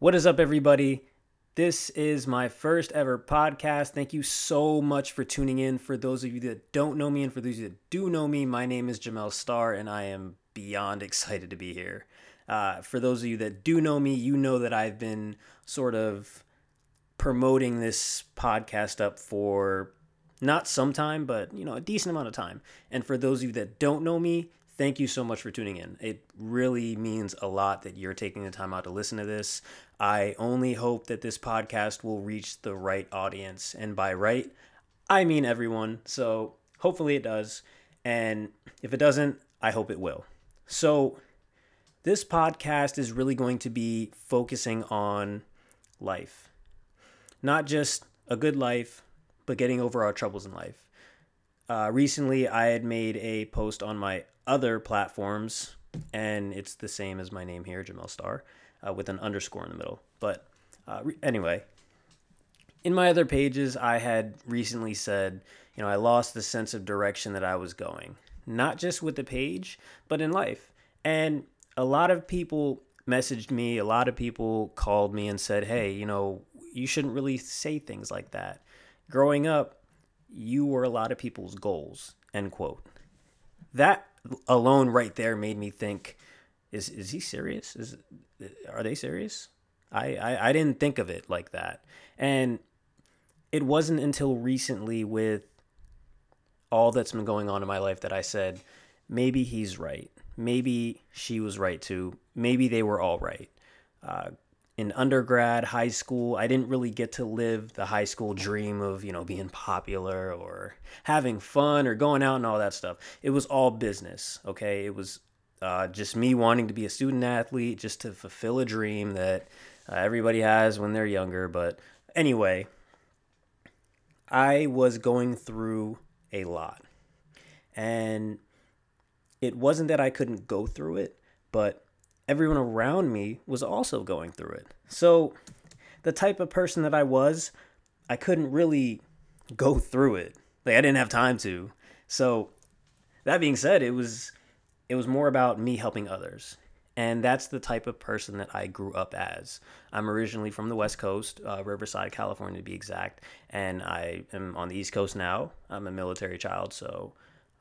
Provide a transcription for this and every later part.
What is up, everybody? This is my first ever podcast. Thank you so much for tuning in. For those of you that don't know me, and for those of you that do know me, my name is Jamel Starr, and I am beyond excited to be here. Uh, for those of you that do know me, you know that I've been sort of promoting this podcast up for not some time, but you know, a decent amount of time. And for those of you that don't know me, thank you so much for tuning in. It really means a lot that you're taking the time out to listen to this. I only hope that this podcast will reach the right audience. And by right, I mean everyone. So hopefully it does. And if it doesn't, I hope it will. So this podcast is really going to be focusing on life. Not just a good life, but getting over our troubles in life. Uh, recently, I had made a post on my other platforms, and it's the same as my name here, Jamel Starr, uh, with an underscore in the middle. But uh, re- anyway, in my other pages, I had recently said, you know, I lost the sense of direction that I was going, not just with the page, but in life. And a lot of people messaged me, a lot of people called me and said, hey, you know, you shouldn't really say things like that. Growing up, you were a lot of people's goals, end quote. That alone right there made me think is is he serious? Is are they serious? I, I i didn't think of it like that. And it wasn't until recently with all that's been going on in my life that i said maybe he's right. Maybe she was right too. Maybe they were all right. Uh, in undergrad, high school, I didn't really get to live the high school dream of, you know, being popular or having fun or going out and all that stuff. It was all business, okay? It was uh, just me wanting to be a student athlete, just to fulfill a dream that uh, everybody has when they're younger. But anyway, I was going through a lot. And it wasn't that I couldn't go through it, but everyone around me was also going through it. So, the type of person that I was, I couldn't really go through it. Like I didn't have time to. So, that being said, it was it was more about me helping others. And that's the type of person that I grew up as. I'm originally from the West Coast, uh, Riverside, California to be exact, and I am on the East Coast now. I'm a military child, so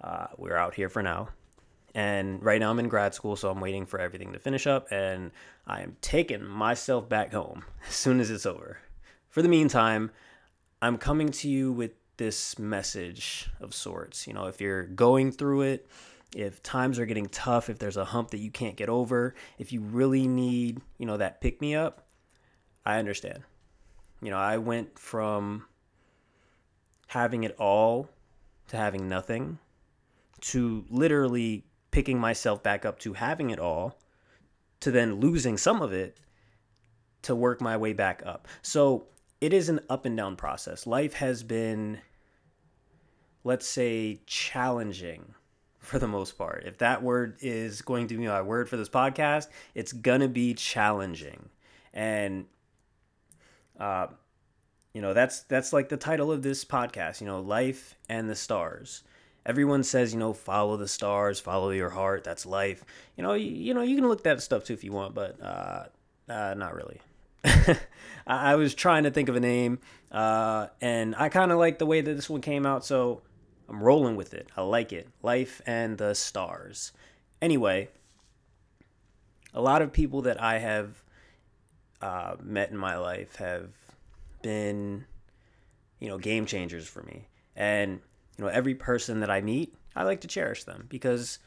uh, we're out here for now. And right now I'm in grad school, so I'm waiting for everything to finish up, and I am taking myself back home as soon as it's over. For the meantime, I'm coming to you with this message of sorts. You know, if you're going through it, if times are getting tough, if there's a hump that you can't get over, if you really need, you know, that pick me up, I understand. You know, I went from having it all to having nothing to literally picking myself back up to having it all to then losing some of it to work my way back up. So it is an up and down process. Life has been, let's say, challenging for the most part. If that word is going to be my word for this podcast, it's going to be challenging. And, uh, you know, that's that's like the title of this podcast, you know, life and the stars everyone says, you know, follow the stars, follow your heart. That's life. You know, you, you know, you can look that stuff too if you want, but uh, uh, not really. I, I was trying to think of a name, uh, and I kind of like the way that this one came out, so I'm rolling with it. I like it. Life and the stars. Anyway, a lot of people that I have uh, met in my life have been, you know, game changers for me. And you know, every person that I meet, I like to cherish them because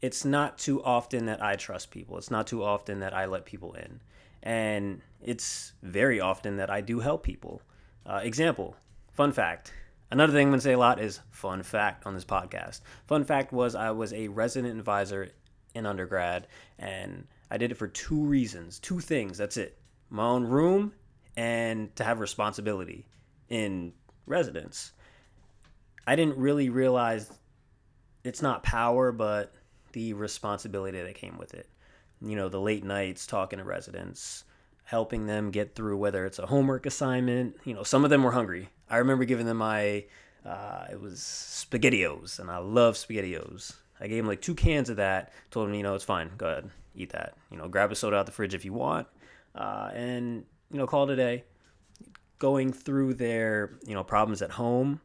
it's not too often that I trust people. It's not too often that I let people in. And it's very often that I do help people. Uh, example, fun fact. Another thing I'm going to say a lot is fun fact on this podcast. Fun fact was I was a resident advisor in undergrad and I did it for two reasons, two things. That's it. My own room and to have responsibility in residence. I didn't really realize it's not power, but the responsibility that came with it. You know, the late nights talking to residents, helping them get through whether it's a homework assignment. You know, some of them were hungry. I remember giving them my, uh, it was SpaghettiOs, and I love SpaghettiOs. I gave them like two cans of that. Told them, you know, it's fine. Go ahead, eat that. You know, grab a soda out the fridge if you want. uh, and you know call it a day. Going through their you know problems at home,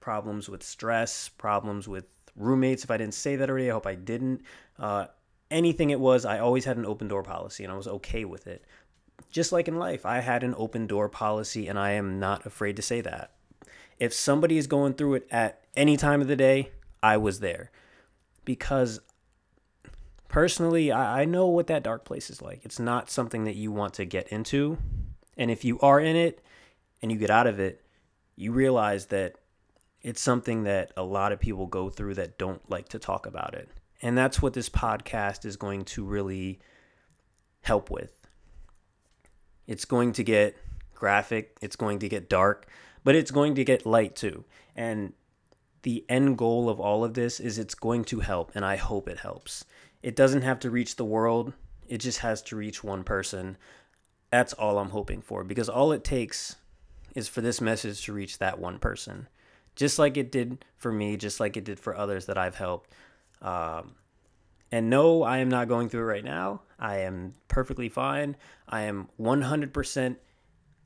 problems with stress, problems with roommates. If I didn't say that already, I hope I didn't. Uh, anything it was, I always had an open door policy, and I was okay with it. Just like in life, I had an open door policy, and I am not afraid to say that. If somebody is going through it at any time of the day, I was there because personally, I, I know what that dark place is like. It's not something that you want to get into. And if you are in it and you get out of it, you realize that it's something that a lot of people go through that don't like to talk about it. And that's what this podcast is going to really help with. It's going to get graphic, it's going to get dark, but it's going to get light too. And the end goal of all of this is it's going to help, and I hope it helps. It doesn't have to reach the world, it just has to reach one person. That's all I'm hoping for because all it takes is for this message to reach that one person, just like it did for me, just like it did for others that I've helped. Um, and no, I am not going through it right now. I am perfectly fine. I am 100%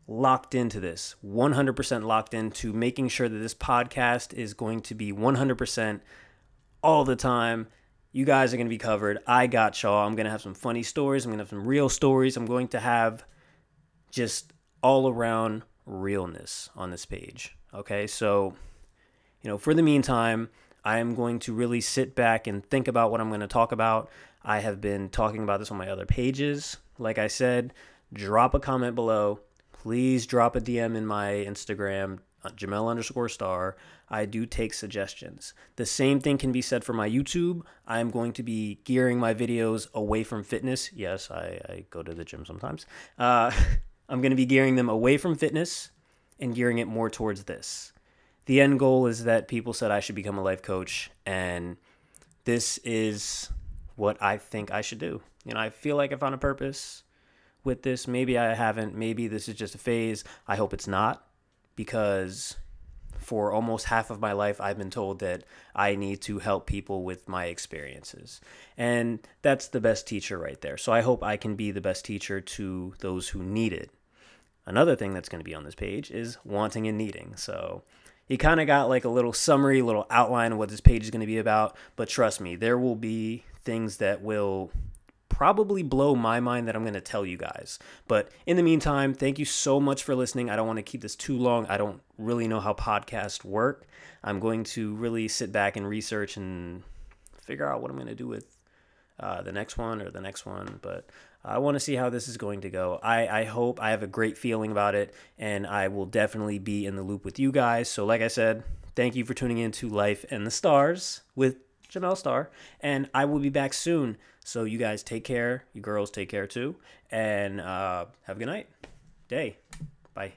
locked into this, 100% locked into making sure that this podcast is going to be 100% all the time you guys are going to be covered. I got y'all. I'm going to have some funny stories. I'm going to have some real stories. I'm going to have just all around realness on this page. Okay. So, you know, for the meantime, I am going to really sit back and think about what I'm going to talk about. I have been talking about this on my other pages. Like I said, drop a comment below. Please drop a DM in my Instagram uh, Jamel underscore star, I do take suggestions. The same thing can be said for my YouTube. I'm going to be gearing my videos away from fitness. Yes, I, I go to the gym sometimes. Uh, I'm going to be gearing them away from fitness and gearing it more towards this. The end goal is that people said I should become a life coach, and this is what I think I should do. You know, I feel like I found a purpose with this. Maybe I haven't. Maybe this is just a phase. I hope it's not because for almost half of my life, I've been told that I need to help people with my experiences. And that's the best teacher right there. So I hope I can be the best teacher to those who need it. Another thing that's going to be on this page is wanting and needing. So you kind of got like a little summary, little outline of what this page is going to be about. But trust me, there will be things that will probably blow my mind that I'm going to tell you guys. But in the meantime, thank you so much for listening. I don't want to keep this too long. I don't really know how podcasts work. I'm going to really sit back and research and figure out what I'm going to do with uh, the next one or the next one. But I want to see how this is going to go. I, I hope I have a great feeling about it, and I will definitely be in the loop with you guys. So, like I said, thank you for tuning in to Life and the Stars with Jamel Star, and I will be back soon. So you guys take care. You girls take care too, and uh, have a good night, day. Bye.